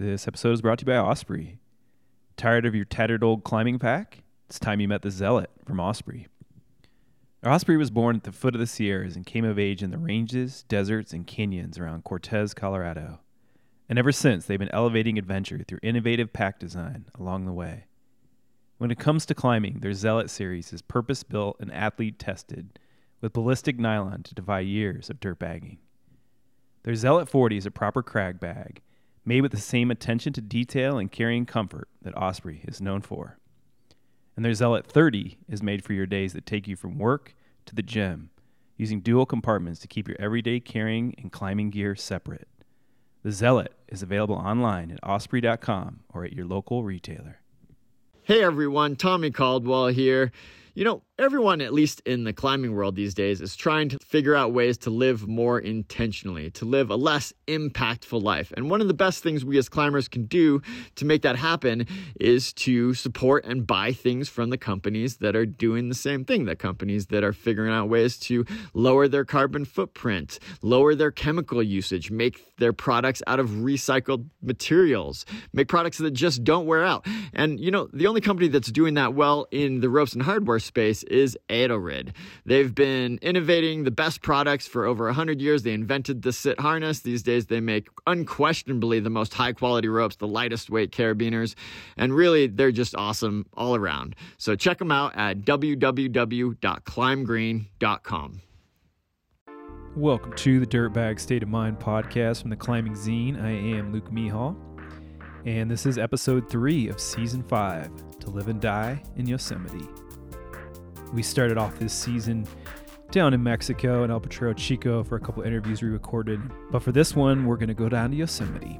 This episode is brought to you by Osprey. Tired of your tattered old climbing pack? It's time you met the Zealot from Osprey. Osprey was born at the foot of the Sierras and came of age in the ranges, deserts, and canyons around Cortez, Colorado. And ever since, they've been elevating adventure through innovative pack design along the way. When it comes to climbing, their Zealot series is purpose built and athlete tested with ballistic nylon to defy years of dirt bagging. Their Zealot 40 is a proper crag bag made with the same attention to detail and carrying comfort that Osprey is known for. And their Zealot 30 is made for your days that take you from work to the gym, using dual compartments to keep your everyday carrying and climbing gear separate. The Zealot is available online at osprey.com or at your local retailer. Hey everyone, Tommy Caldwell here. You know, everyone, at least in the climbing world these days, is trying to figure out ways to live more intentionally, to live a less impactful life. And one of the best things we as climbers can do to make that happen is to support and buy things from the companies that are doing the same thing, the companies that are figuring out ways to lower their carbon footprint, lower their chemical usage, make their products out of recycled materials, make products that just don't wear out. And, you know, the only company that's doing that well in the ropes and hardware space is Edelrid. They've been innovating the best products for over 100 years. They invented the sit harness. These days, they make unquestionably the most high quality ropes, the lightest weight carabiners, and really, they're just awesome all around. So check them out at www.climbgreen.com. Welcome to the Dirtbag State of Mind podcast from the Climbing Zine. I am Luke Mehall, and this is episode three of season five To Live and Die in Yosemite. We started off this season down in Mexico in El Potrero Chico for a couple interviews we recorded, but for this one, we're going to go down to Yosemite.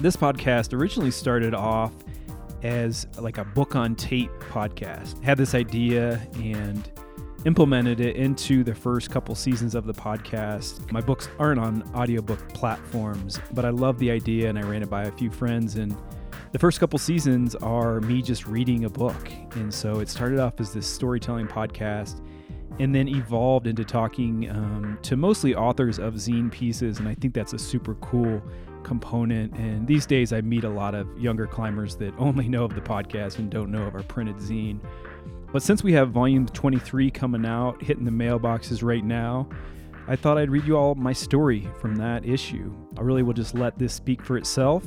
This podcast originally started off as like a book on tape podcast. Had this idea and implemented it into the first couple seasons of the podcast. My books aren't on audiobook platforms, but I love the idea and I ran it by a few friends and the first couple seasons are me just reading a book. And so it started off as this storytelling podcast and then evolved into talking um, to mostly authors of zine pieces. And I think that's a super cool component. And these days, I meet a lot of younger climbers that only know of the podcast and don't know of our printed zine. But since we have volume 23 coming out, hitting the mailboxes right now, I thought I'd read you all my story from that issue. I really will just let this speak for itself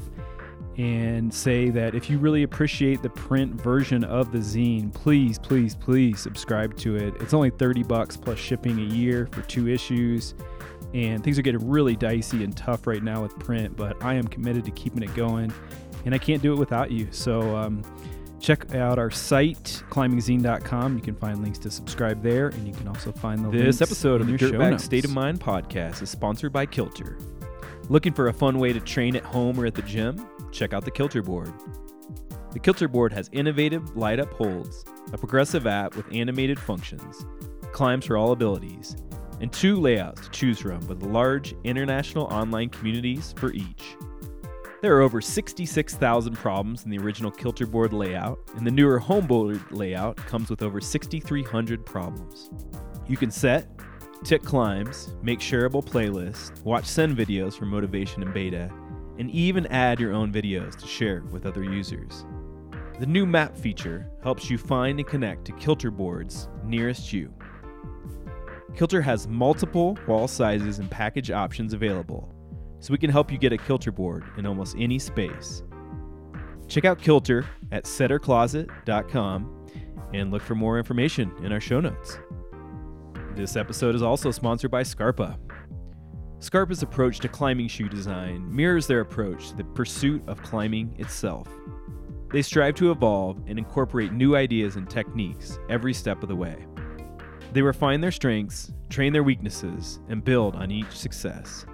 and say that if you really appreciate the print version of the zine, please, please, please subscribe to it. It's only 30 bucks plus shipping a year for two issues. And things are getting really dicey and tough right now with print, but I am committed to keeping it going. And I can't do it without you. So, um, Check out our site, climbingzine.com. You can find links to subscribe there, and you can also find the This episode of the Dirtbag State of Mind podcast is sponsored by Kilter. Looking for a fun way to train at home or at the gym? Check out the Kilter board. The Kilter board has innovative light up holds, a progressive app with animated functions, climbs for all abilities, and two layouts to choose from with large international online communities for each. There are over 66,000 problems in the original Kilter board layout, and the newer homeboard layout comes with over 6,300 problems. You can set, tick climbs, make shareable playlists, watch send videos for motivation and beta, and even add your own videos to share with other users. The new map feature helps you find and connect to Kilter boards nearest you. Kilter has multiple wall sizes and package options available, so we can help you get a Kilter board in almost any space. Check out Kilter at settercloset.com and look for more information in our show notes. This episode is also sponsored by Scarpa. Scarpa's approach to climbing shoe design mirrors their approach to the pursuit of climbing itself. They strive to evolve and incorporate new ideas and techniques every step of the way. They refine their strengths, train their weaknesses, and build on each success.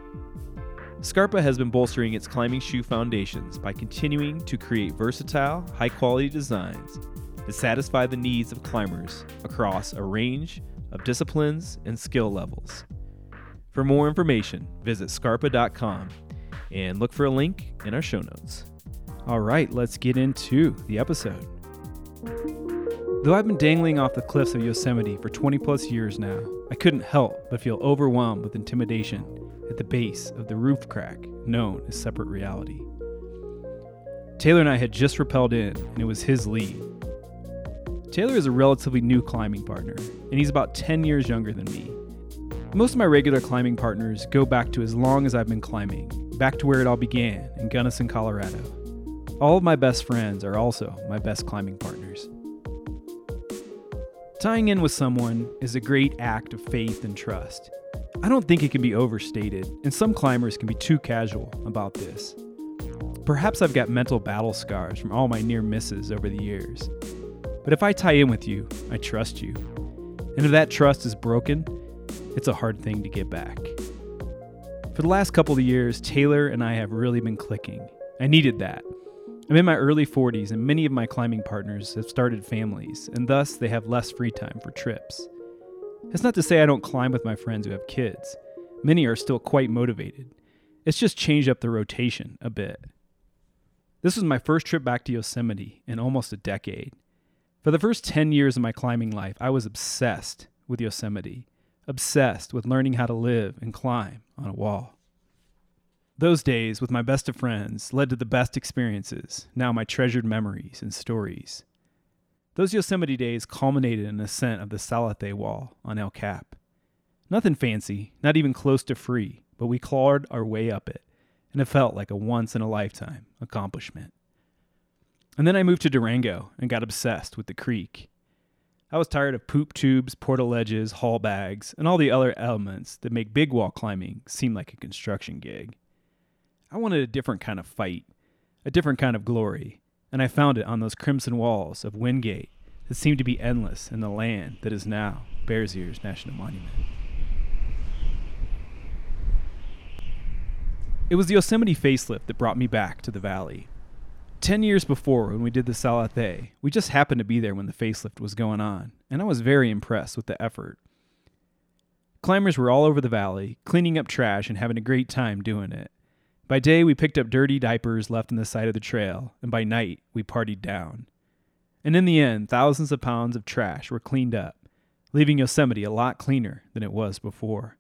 Scarpa has been bolstering its climbing shoe foundations by continuing to create versatile, high quality designs that satisfy the needs of climbers across a range of disciplines and skill levels. For more information, visit scarpa.com and look for a link in our show notes. All right, let's get into the episode. Though I've been dangling off the cliffs of Yosemite for 20 plus years now, I couldn't help but feel overwhelmed with intimidation at the base of the roof crack known as separate reality. Taylor and I had just rappelled in, and it was his lead. Taylor is a relatively new climbing partner, and he's about 10 years younger than me. Most of my regular climbing partners go back to as long as I've been climbing, back to where it all began in Gunnison, Colorado. All of my best friends are also my best climbing partners. Tying in with someone is a great act of faith and trust. I don't think it can be overstated, and some climbers can be too casual about this. Perhaps I've got mental battle scars from all my near misses over the years. But if I tie in with you, I trust you. And if that trust is broken, it's a hard thing to get back. For the last couple of years, Taylor and I have really been clicking. I needed that. I'm in my early 40s, and many of my climbing partners have started families, and thus they have less free time for trips. That's not to say I don't climb with my friends who have kids. Many are still quite motivated. It's just changed up the rotation a bit. This was my first trip back to Yosemite in almost a decade. For the first 10 years of my climbing life, I was obsessed with Yosemite, obsessed with learning how to live and climb on a wall. Those days with my best of friends led to the best experiences, now my treasured memories and stories. Those Yosemite days culminated in ascent of the Salathé Wall on El Cap. Nothing fancy, not even close to free, but we clawed our way up it, and it felt like a once in a lifetime accomplishment. And then I moved to Durango and got obsessed with the creek. I was tired of poop tubes, portaledges, haul bags, and all the other elements that make big wall climbing seem like a construction gig. I wanted a different kind of fight, a different kind of glory, and I found it on those crimson walls of Wingate that seemed to be endless in the land that is now Bears Ears National Monument. It was the Yosemite facelift that brought me back to the valley. Ten years before, when we did the Salathé, we just happened to be there when the facelift was going on, and I was very impressed with the effort. Climbers were all over the valley, cleaning up trash and having a great time doing it. By day, we picked up dirty diapers left on the side of the trail, and by night, we partied down. And in the end, thousands of pounds of trash were cleaned up, leaving Yosemite a lot cleaner than it was before.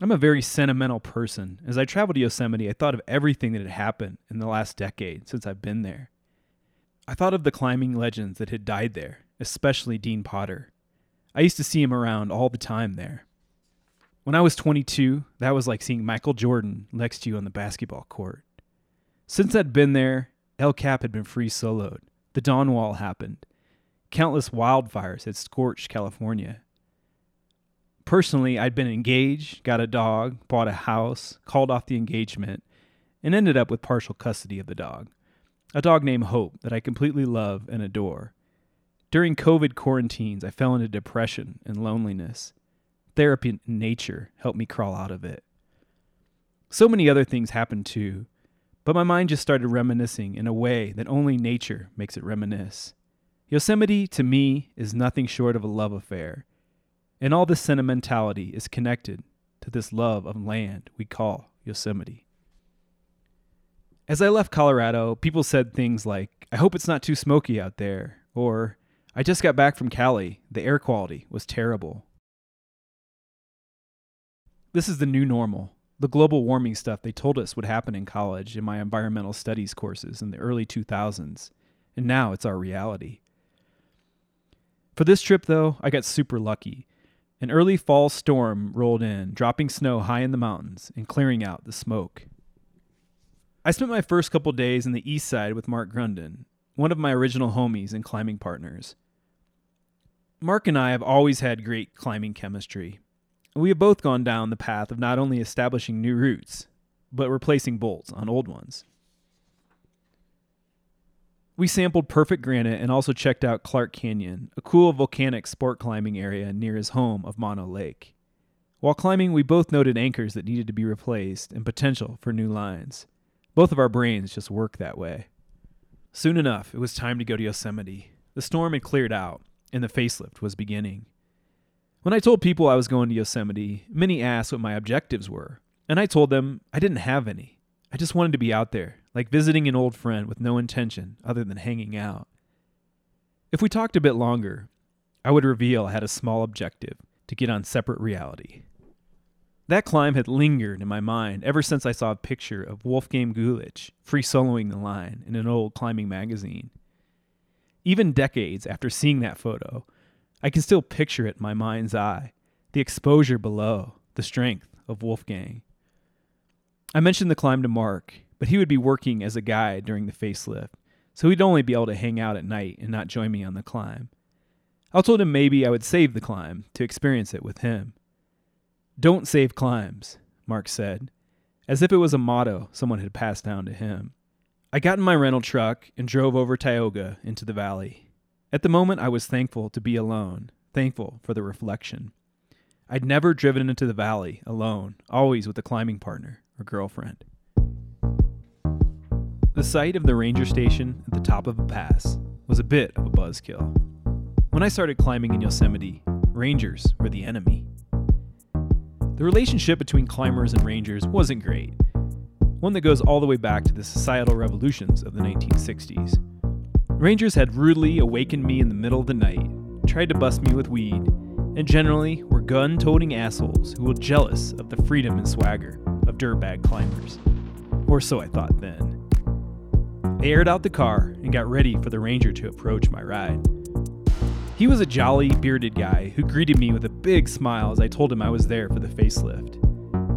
I'm a very sentimental person. As I traveled to Yosemite, I thought of everything that had happened in the last decade since I've been there. I thought of the climbing legends that had died there, especially Dean Potter. I used to see him around all the time there. When I was 22, that was like seeing Michael Jordan next to you on the basketball court. Since I'd been there, El Cap had been free soloed. The Dawn Wall happened. Countless wildfires had scorched California. Personally, I'd been engaged, got a dog, bought a house, called off the engagement, and ended up with partial custody of the dog. A dog named Hope that I completely love and adore. During COVID quarantines, I fell into depression and loneliness. Therapy and nature helped me crawl out of it. So many other things happened too, but my mind just started reminiscing in a way that only nature makes it reminisce. Yosemite, to me, is nothing short of a love affair and all this sentimentality is connected to this love of land we call Yosemite. As I left Colorado, people said things like, I hope it's not too smoky out there, or I just got back from Cali, the air quality was terrible. This is the new normal, the global warming stuff they told us would happen in college in my environmental studies courses in the early 2000s, and now it's our reality. For this trip, though, I got super lucky. An early fall storm rolled in, dropping snow high in the mountains and clearing out the smoke. I spent my first couple days in the east side with Mark Grunden, one of my original homies and climbing partners. Mark and I have always had great climbing chemistry. We have both gone down the path of not only establishing new routes, but replacing bolts on old ones. We sampled perfect granite and also checked out Clark Canyon, a cool volcanic sport climbing area near his home of Mono Lake. While climbing, we both noted anchors that needed to be replaced and potential for new lines. Both of our brains just work that way. Soon enough, it was time to go to Yosemite. The storm had cleared out, and the facelift was beginning. When I told people I was going to Yosemite, many asked what my objectives were, and I told them I didn't have any. I just wanted to be out there, like visiting an old friend with no intention other than hanging out. If we talked a bit longer, I would reveal I had a small objective to get on separate reality. That climb had lingered in my mind ever since I saw a picture of Wolfgang Güllich free soloing the line in an old climbing magazine. Even decades after seeing that photo, I can still picture it in my mind's eye the exposure below, the strength of Wolfgang. I mentioned the climb to Mark, but he would be working as a guide during the facelift, so he'd only be able to hang out at night and not join me on the climb. I told him maybe I would save the climb to experience it with him. Don't save climbs, Mark said, as if it was a motto someone had passed down to him. I got in my rental truck and drove over Tioga into the valley. At the moment, I was thankful to be alone, thankful for the reflection. I'd never driven into the valley alone, always with a climbing partner or girlfriend. The sight of the ranger station at the top of a pass was a bit of a buzzkill. When I started climbing in Yosemite, rangers were the enemy. The relationship between climbers and rangers wasn't great, one that goes all the way back to the societal revolutions of the 1960s. Rangers had rudely awakened me in the middle of the night, tried to bust me with weed, and generally were gun toting assholes who were jealous of the freedom and swagger of dirtbag climbers. Or so I thought then. They aired out the car and got ready for the ranger to approach my ride. He was a jolly, bearded guy who greeted me with a big smile as I told him I was there for the facelift.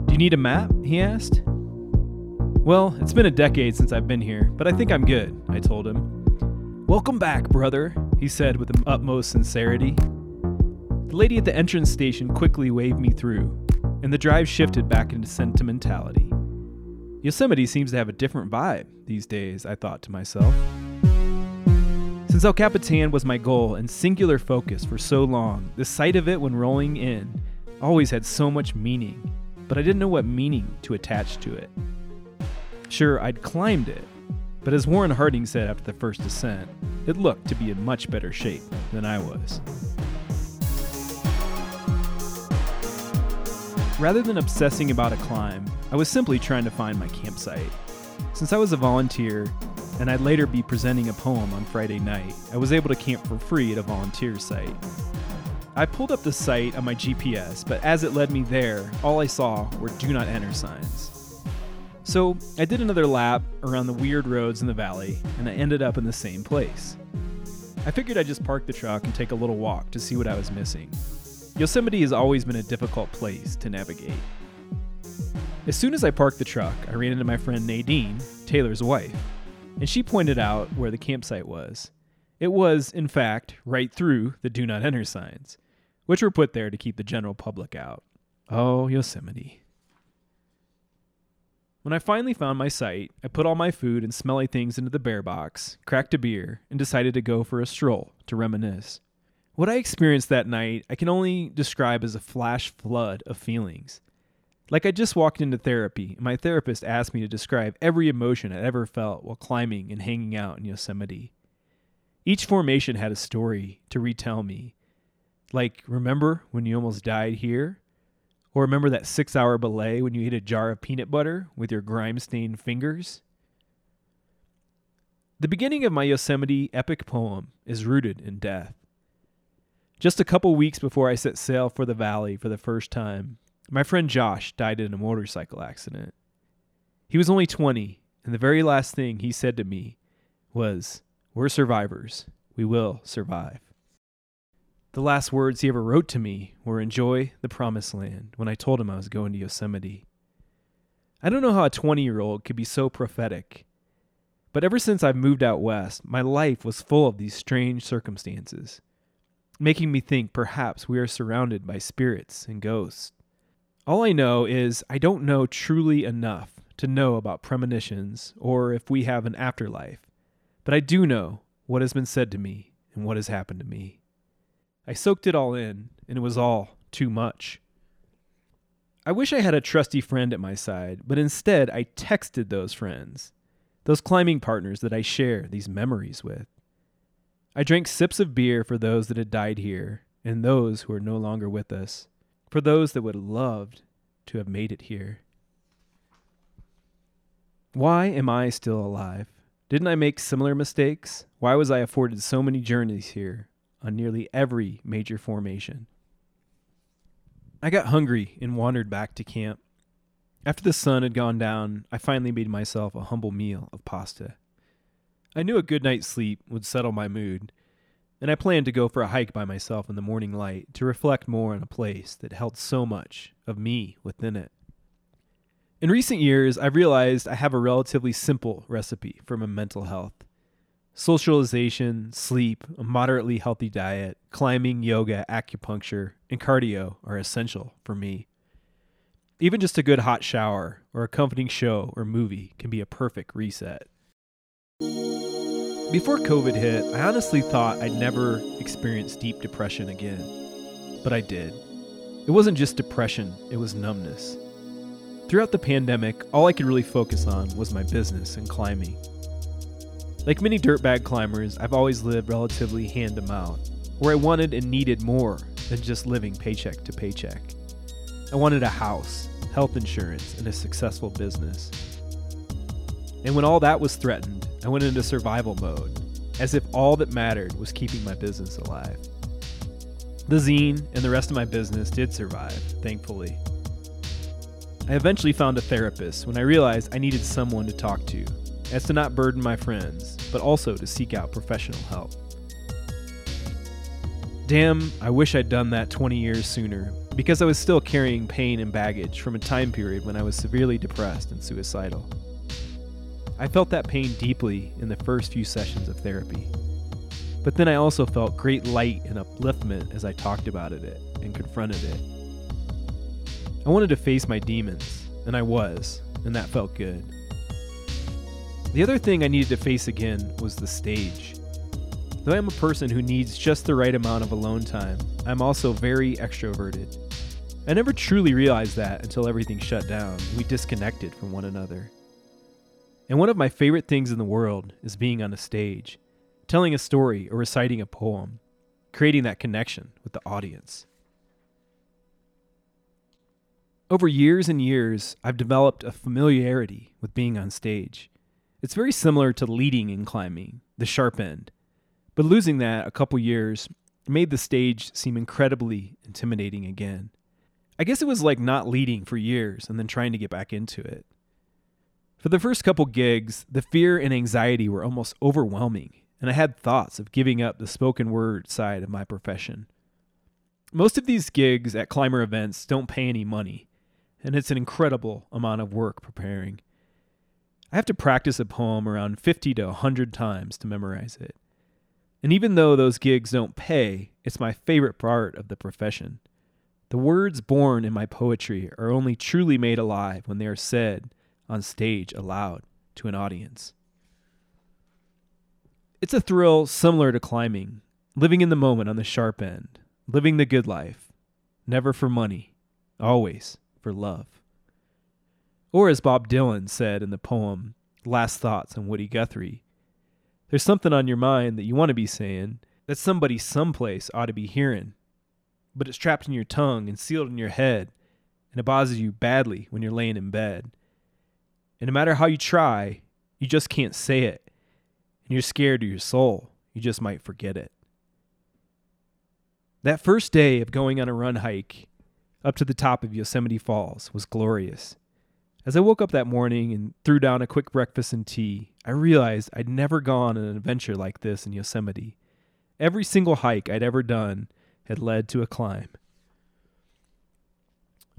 Do you need a map? he asked. Well, it's been a decade since I've been here, but I think I'm good, I told him. Welcome back, brother, he said with the utmost sincerity. The lady at the entrance station quickly waved me through, and the drive shifted back into sentimentality. Yosemite seems to have a different vibe these days, I thought to myself. Since El Capitan was my goal and singular focus for so long, the sight of it when rolling in always had so much meaning, but I didn't know what meaning to attach to it. Sure, I'd climbed it, but as Warren Harding said after the first descent, it looked to be in much better shape than I was. Rather than obsessing about a climb, I was simply trying to find my campsite. Since I was a volunteer, and I'd later be presenting a poem on Friday night, I was able to camp for free at a volunteer site. I pulled up the site on my GPS, but as it led me there, all I saw were do not enter signs. So I did another lap around the weird roads in the valley, and I ended up in the same place. I figured I'd just park the truck and take a little walk to see what I was missing. Yosemite has always been a difficult place to navigate. As soon as I parked the truck, I ran into my friend Nadine, Taylor's wife, and she pointed out where the campsite was. It was, in fact, right through the do not enter signs, which were put there to keep the general public out. Oh, Yosemite. When I finally found my site, I put all my food and smelly things into the bear box, cracked a beer, and decided to go for a stroll to reminisce. What I experienced that night, I can only describe as a flash flood of feelings. Like I just walked into therapy, and my therapist asked me to describe every emotion I ever felt while climbing and hanging out in Yosemite. Each formation had a story to retell me. Like, remember when you almost died here? Or remember that six hour belay when you ate a jar of peanut butter with your grime stained fingers? The beginning of my Yosemite epic poem is rooted in death. Just a couple weeks before I set sail for the valley for the first time, my friend Josh died in a motorcycle accident. He was only 20, and the very last thing he said to me was, We're survivors. We will survive. The last words he ever wrote to me were Enjoy the promised land when I told him I was going to Yosemite. I don't know how a 20 year old could be so prophetic, but ever since I've moved out west, my life was full of these strange circumstances making me think perhaps we are surrounded by spirits and ghosts. All I know is I don't know truly enough to know about premonitions or if we have an afterlife, but I do know what has been said to me and what has happened to me. I soaked it all in, and it was all too much. I wish I had a trusty friend at my side, but instead I texted those friends, those climbing partners that I share these memories with. I drank sips of beer for those that had died here and those who are no longer with us, for those that would have loved to have made it here. Why am I still alive? Didn't I make similar mistakes? Why was I afforded so many journeys here on nearly every major formation? I got hungry and wandered back to camp. After the sun had gone down, I finally made myself a humble meal of pasta. I knew a good night's sleep would settle my mood, and I planned to go for a hike by myself in the morning light to reflect more on a place that held so much of me within it. In recent years, I've realized I have a relatively simple recipe for my mental health. Socialization, sleep, a moderately healthy diet, climbing, yoga, acupuncture, and cardio are essential for me. Even just a good hot shower or a comforting show or movie can be a perfect reset. Before COVID hit, I honestly thought I'd never experience deep depression again. But I did. It wasn't just depression, it was numbness. Throughout the pandemic, all I could really focus on was my business and climbing. Like many dirtbag climbers, I've always lived relatively hand to mouth, where I wanted and needed more than just living paycheck to paycheck. I wanted a house, health insurance, and a successful business. And when all that was threatened, I went into survival mode, as if all that mattered was keeping my business alive. The zine and the rest of my business did survive, thankfully. I eventually found a therapist when I realized I needed someone to talk to, as to not burden my friends, but also to seek out professional help. Damn, I wish I'd done that 20 years sooner, because I was still carrying pain and baggage from a time period when I was severely depressed and suicidal. I felt that pain deeply in the first few sessions of therapy. But then I also felt great light and upliftment as I talked about it and confronted it. I wanted to face my demons, and I was, and that felt good. The other thing I needed to face again was the stage. Though I'm a person who needs just the right amount of alone time, I'm also very extroverted. I never truly realized that until everything shut down and we disconnected from one another. And one of my favorite things in the world is being on a stage, telling a story or reciting a poem, creating that connection with the audience. Over years and years, I've developed a familiarity with being on stage. It's very similar to leading in climbing, the sharp end. But losing that a couple years made the stage seem incredibly intimidating again. I guess it was like not leading for years and then trying to get back into it. For the first couple gigs, the fear and anxiety were almost overwhelming, and I had thoughts of giving up the spoken word side of my profession. Most of these gigs at climber events don't pay any money, and it's an incredible amount of work preparing. I have to practice a poem around 50 to 100 times to memorize it. And even though those gigs don't pay, it's my favorite part of the profession. The words born in my poetry are only truly made alive when they are said on stage aloud to an audience. It's a thrill similar to climbing, living in the moment on the sharp end, living the good life, never for money, always for love. Or as Bob Dylan said in the poem Last Thoughts on Woody Guthrie, there's something on your mind that you want to be saying that somebody someplace ought to be hearing, but it's trapped in your tongue and sealed in your head, and it bothers you badly when you're laying in bed. And no matter how you try, you just can't say it, and you're scared to your soul. You just might forget it. That first day of going on a run hike up to the top of Yosemite Falls was glorious. As I woke up that morning and threw down a quick breakfast and tea, I realized I'd never gone on an adventure like this in Yosemite. Every single hike I'd ever done had led to a climb.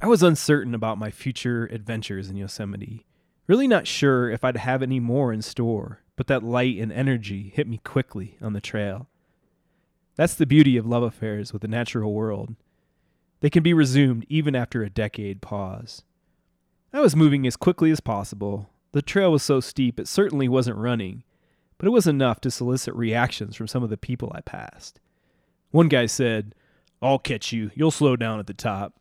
I was uncertain about my future adventures in Yosemite, really not sure if I'd have any more in store, but that light and energy hit me quickly on the trail. That's the beauty of love affairs with the natural world. They can be resumed even after a decade pause. I was moving as quickly as possible. The trail was so steep it certainly wasn't running, but it was enough to solicit reactions from some of the people I passed. One guy said, I'll catch you. You'll slow down at the top.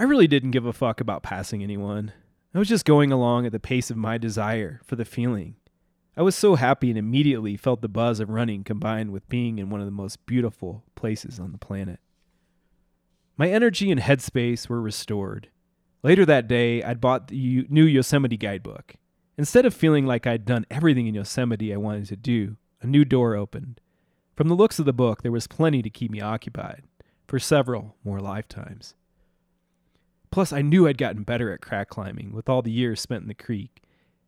I really didn't give a fuck about passing anyone. I was just going along at the pace of my desire for the feeling. I was so happy and immediately felt the buzz of running combined with being in one of the most beautiful places on the planet. My energy and headspace were restored. Later that day, I'd bought the new Yosemite guidebook. Instead of feeling like I'd done everything in Yosemite I wanted to do, a new door opened. From the looks of the book, there was plenty to keep me occupied for several more lifetimes. Plus, I knew I'd gotten better at crack climbing with all the years spent in the creek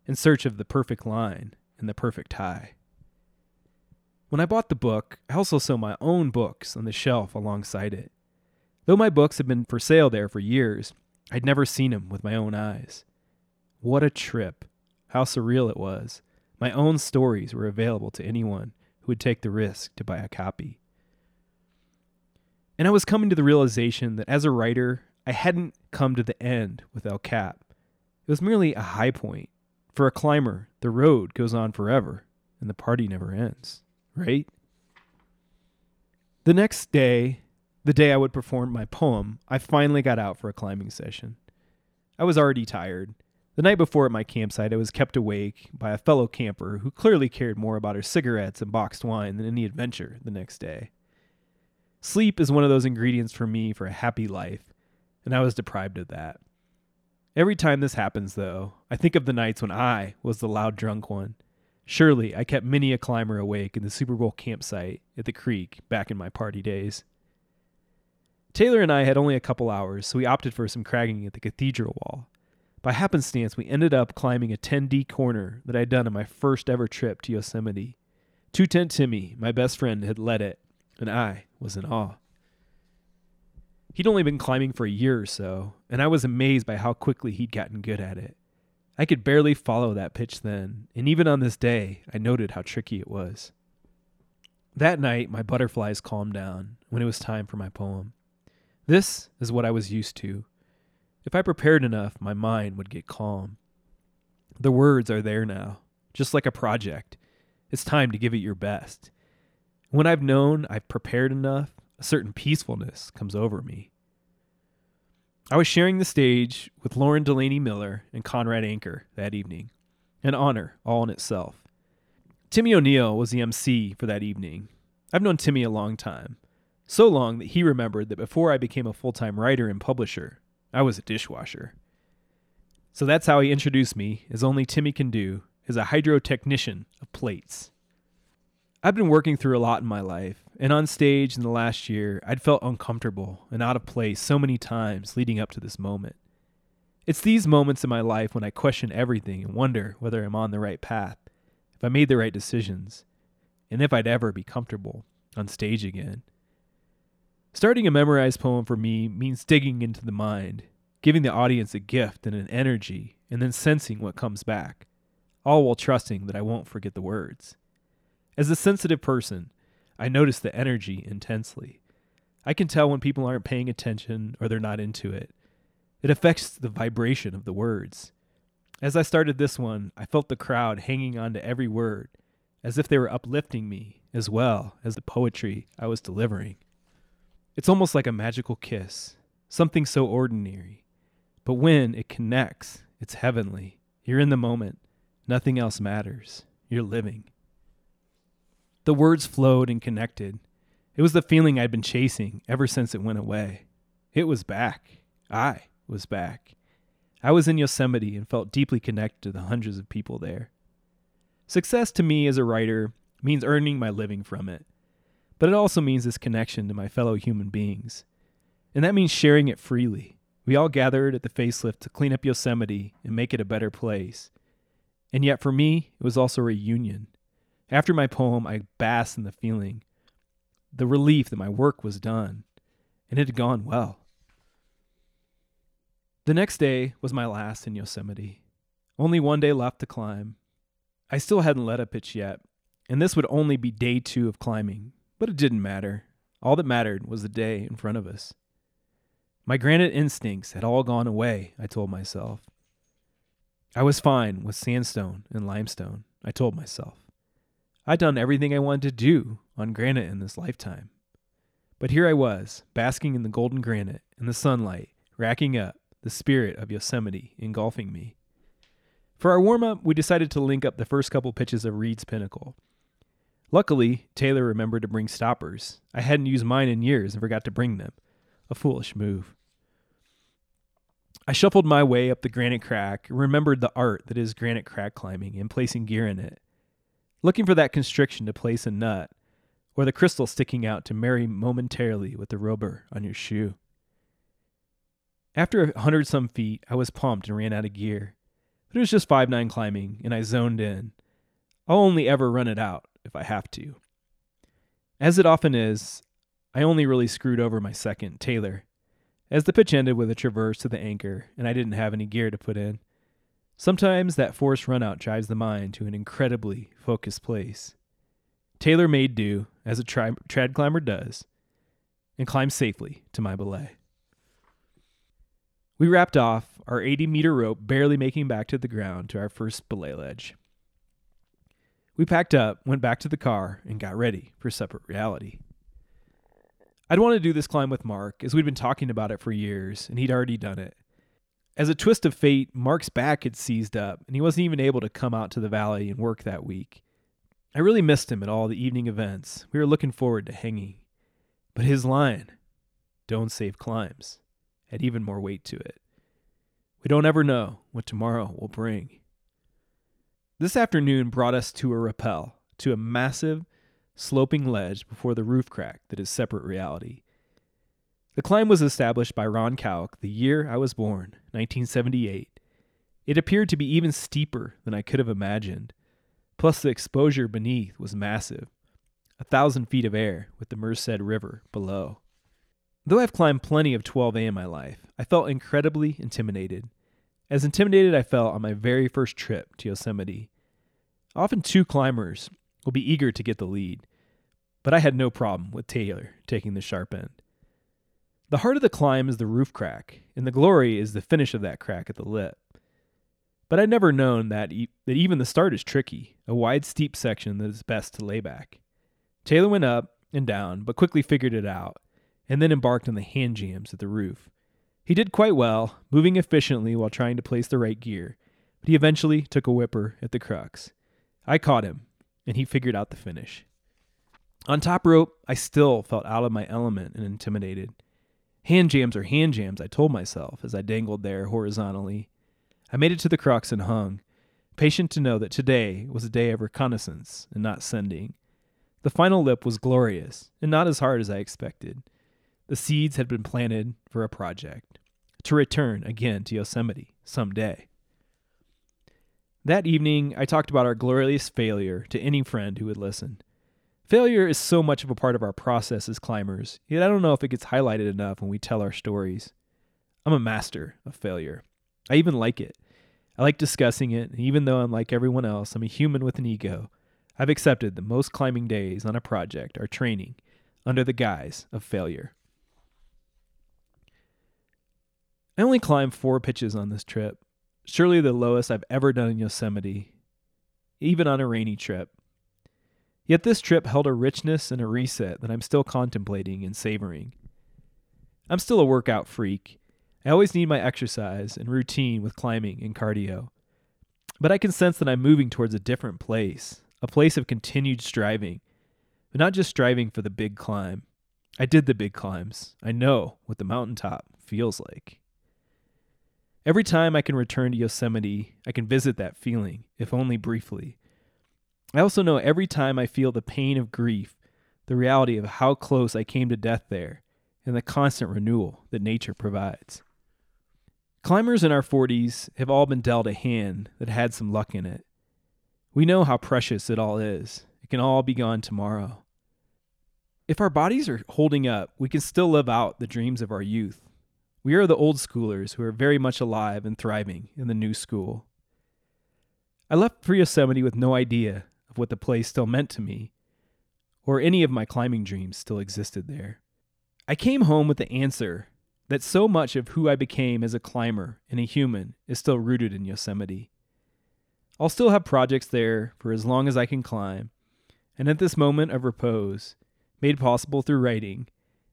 in search of the perfect line and the perfect high. When I bought the book, I also saw my own books on the shelf alongside it. Though my books had been for sale there for years, I'd never seen them with my own eyes. What a trip! How surreal it was. My own stories were available to anyone who would take the risk to buy a copy. And I was coming to the realization that as a writer, I hadn't come to the end with El Cap. It was merely a high point. For a climber, the road goes on forever, and the party never ends, right? The next day, the day I would perform my poem, I finally got out for a climbing session. I was already tired. The night before at my campsite, I was kept awake by a fellow camper who clearly cared more about her cigarettes and boxed wine than any adventure the next day. Sleep is one of those ingredients for me for a happy life, and I was deprived of that. Every time this happens, though, I think of the nights when I was the loud drunk one. Surely I kept many a climber awake in the Super Bowl campsite at the creek back in my party days. Taylor and I had only a couple hours, so we opted for some cragging at the cathedral wall. By happenstance, we ended up climbing a 10D corner that I'd done on my first ever trip to Yosemite. Two Tent Timmy, my best friend, had led it, and I was in awe. He'd only been climbing for a year or so, and I was amazed by how quickly he'd gotten good at it. I could barely follow that pitch then, and even on this day, I noted how tricky it was. That night, my butterflies calmed down when it was time for my poem. This is what I was used to. If I prepared enough, my mind would get calm. The words are there now, just like a project. It's time to give it your best. When I've known I've prepared enough, a certain peacefulness comes over me. I was sharing the stage with Lauren DeLaunay Miller and Conrad Anker that evening, an honor all in itself. Timmy O'Neill was the MC for that evening. I've known Timmy a long time, so long that he remembered that before I became a full time writer and publisher, I was a dishwasher. So that's how he introduced me, as only Timmy can do, as a hydrotechnician of plates. I've been working through a lot in my life, and on stage in the last year, I'd felt uncomfortable and out of place so many times leading up to this moment. It's these moments in my life when I question everything and wonder whether I'm on the right path, if I made the right decisions, and if I'd ever be comfortable on stage again. Starting a memorized poem for me means digging into the mind, giving the audience a gift and an energy, and then sensing what comes back, all while trusting that I won't forget the words. As a sensitive person, I notice the energy intensely. I can tell when people aren't paying attention or they're not into it. It affects the vibration of the words. As I started this one, I felt the crowd hanging on to every word, as if they were uplifting me as well as the poetry I was delivering. It's almost like a magical kiss, something so ordinary. But when it connects, it's heavenly. You're in the moment. Nothing else matters. You're living. The words flowed and connected. It was the feeling I'd been chasing ever since it went away. It was back. I was back. I was in Yosemite and felt deeply connected to the hundreds of people there. Success to me as a writer means earning my living from it, but it also means this connection to my fellow human beings. And that means sharing it freely. We all gathered at the facelift to clean up Yosemite and make it a better place. And yet, for me, it was also a reunion. After my poem, I basked in the feeling, the relief that my work was done, and it had gone well. The next day was my last in Yosemite. Only one day left to climb. I still hadn't led a pitch yet, and this would only be day two of climbing, but it didn't matter. All that mattered was the day in front of us. My granite instincts had all gone away, I told myself. I was fine with sandstone and limestone, I told myself. I'd done everything I wanted to do on granite in this lifetime. But here I was, basking in the golden granite and the sunlight, racking up the spirit of Yosemite engulfing me. For our warm up, we decided to link up the first couple pitches of Reed's Pinnacle. Luckily, Taylor remembered to bring stoppers. I hadn't used mine in years and forgot to bring them. A foolish move. I shuffled my way up the granite crack remembered the art that is granite crack climbing and placing gear in it looking for that constriction to place a nut, or the crystal sticking out to marry momentarily with the rubber on your shoe. After a hundred some feet, I was pumped and ran out of gear. But it was just 5 9 climbing, and I zoned in. I'll only ever run it out if I have to. As it often is, I only really screwed over my second, Taylor, as the pitch ended with a traverse to the anchor and I didn't have any gear to put in. Sometimes that forced runout drives the mind to an incredibly focused place. Taylor made do, as a tri- trad climber does, and climbed safely to my belay. We wrapped off, our 80 meter rope barely making back to the ground to our first belay ledge. We packed up, went back to the car, and got ready for separate reality. I'd want to do this climb with Mark, as we'd been talking about it for years, and he'd already done it. As a twist of fate, Mark's back had seized up, and he wasn't even able to come out to the valley and work that week. I really missed him at all the evening events. We were looking forward to hanging. But his line, don't save climbs, had even more weight to it. We don't ever know what tomorrow will bring. This afternoon brought us to a rappel, to a massive, sloping ledge before the roof crack that is separate reality. The climb was established by Ron Kauk the year I was born, 1978. It appeared to be even steeper than I could have imagined. Plus, the exposure beneath was massive a thousand feet of air with the Merced River below. Though I've climbed plenty of 12A in my life, I felt incredibly intimidated. As intimidated I felt on my very first trip to Yosemite. Often two climbers will be eager to get the lead, but I had no problem with Taylor taking the sharp end. The heart of the climb is the roof crack, and the glory is the finish of that crack at the lip. But I'd never known that, e- that even the start is tricky, a wide, steep section that is best to lay back. Taylor went up and down, but quickly figured it out, and then embarked on the hand jams at the roof. He did quite well, moving efficiently while trying to place the right gear, but he eventually took a whipper at the crux. I caught him, and he figured out the finish. On top rope, I still felt out of my element and intimidated. Hand jams are hand jams, I told myself as I dangled there horizontally. I made it to the crux and hung, patient to know that today was a day of reconnaissance and not sending. The final lip was glorious and not as hard as I expected. The seeds had been planted for a project to return again to Yosemite someday. That evening, I talked about our glorious failure to any friend who would listen. Failure is so much of a part of our process as climbers, yet I don't know if it gets highlighted enough when we tell our stories. I'm a master of failure. I even like it. I like discussing it, and even though I'm like everyone else, I'm a human with an ego. I've accepted that most climbing days on a project are training under the guise of failure. I only climbed four pitches on this trip, surely the lowest I've ever done in Yosemite, even on a rainy trip. Yet this trip held a richness and a reset that I'm still contemplating and savoring. I'm still a workout freak, I always need my exercise and routine with climbing and cardio. But I can sense that I'm moving towards a different place, a place of continued striving, but not just striving for the big climb. I did the big climbs. I know what the mountaintop feels like. Every time I can return to Yosemite, I can visit that feeling, if only briefly. I also know every time I feel the pain of grief, the reality of how close I came to death there, and the constant renewal that nature provides. Climbers in our 40s have all been dealt a hand that had some luck in it. We know how precious it all is. It can all be gone tomorrow. If our bodies are holding up, we can still live out the dreams of our youth. We are the old schoolers who are very much alive and thriving in the new school. I left Yosemite with no idea what the place still meant to me, or any of my climbing dreams still existed there. I came home with the answer that so much of who I became as a climber and a human is still rooted in Yosemite. I'll still have projects there for as long as I can climb, and at this moment of repose, made possible through writing,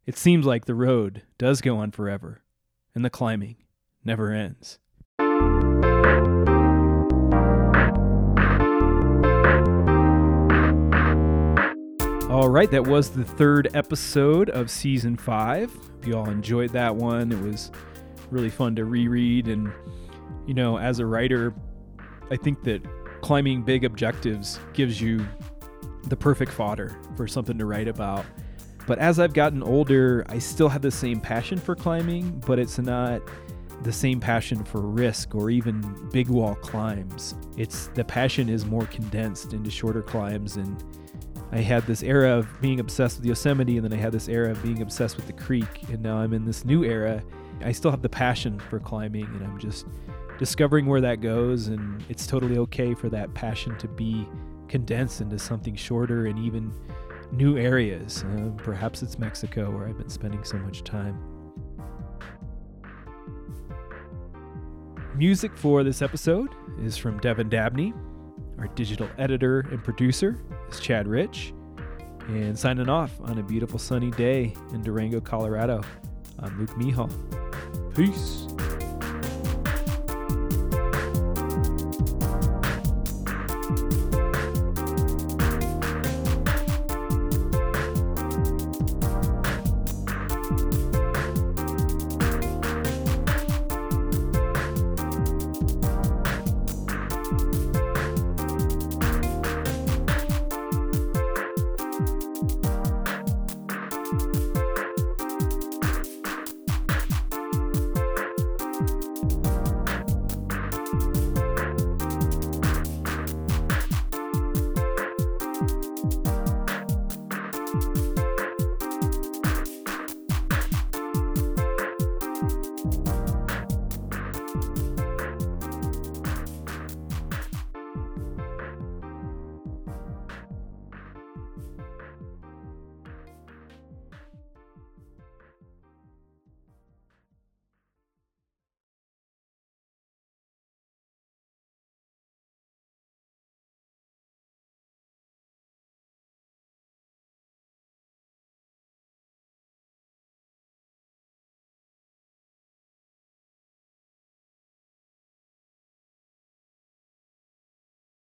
it seems like the road does go on forever, and the climbing never ends. All right, that was the third episode of season five. If you all enjoyed that one, it was really fun to reread. And, you know, as a writer, I think that climbing big objectives gives you the perfect fodder for something to write about. But as I've gotten older, I still have the same passion for climbing, but it's not the same passion for risk or even big wall climbs. It's the passion is more condensed into shorter climbs and I had this era of being obsessed with Yosemite and then I had this era of being obsessed with the creek and now I'm in this new era. I still have the passion for climbing and I'm just discovering where that goes and it's totally okay for that passion to be condensed into something shorter and even new areas. Uh, perhaps it's Mexico where I've been spending so much time. Music for this episode is from Devin Dabney. Our digital editor and producer is Chad Rich. And signing off on a beautiful sunny day in Durango, Colorado, I'm Luke Mehall. Peace.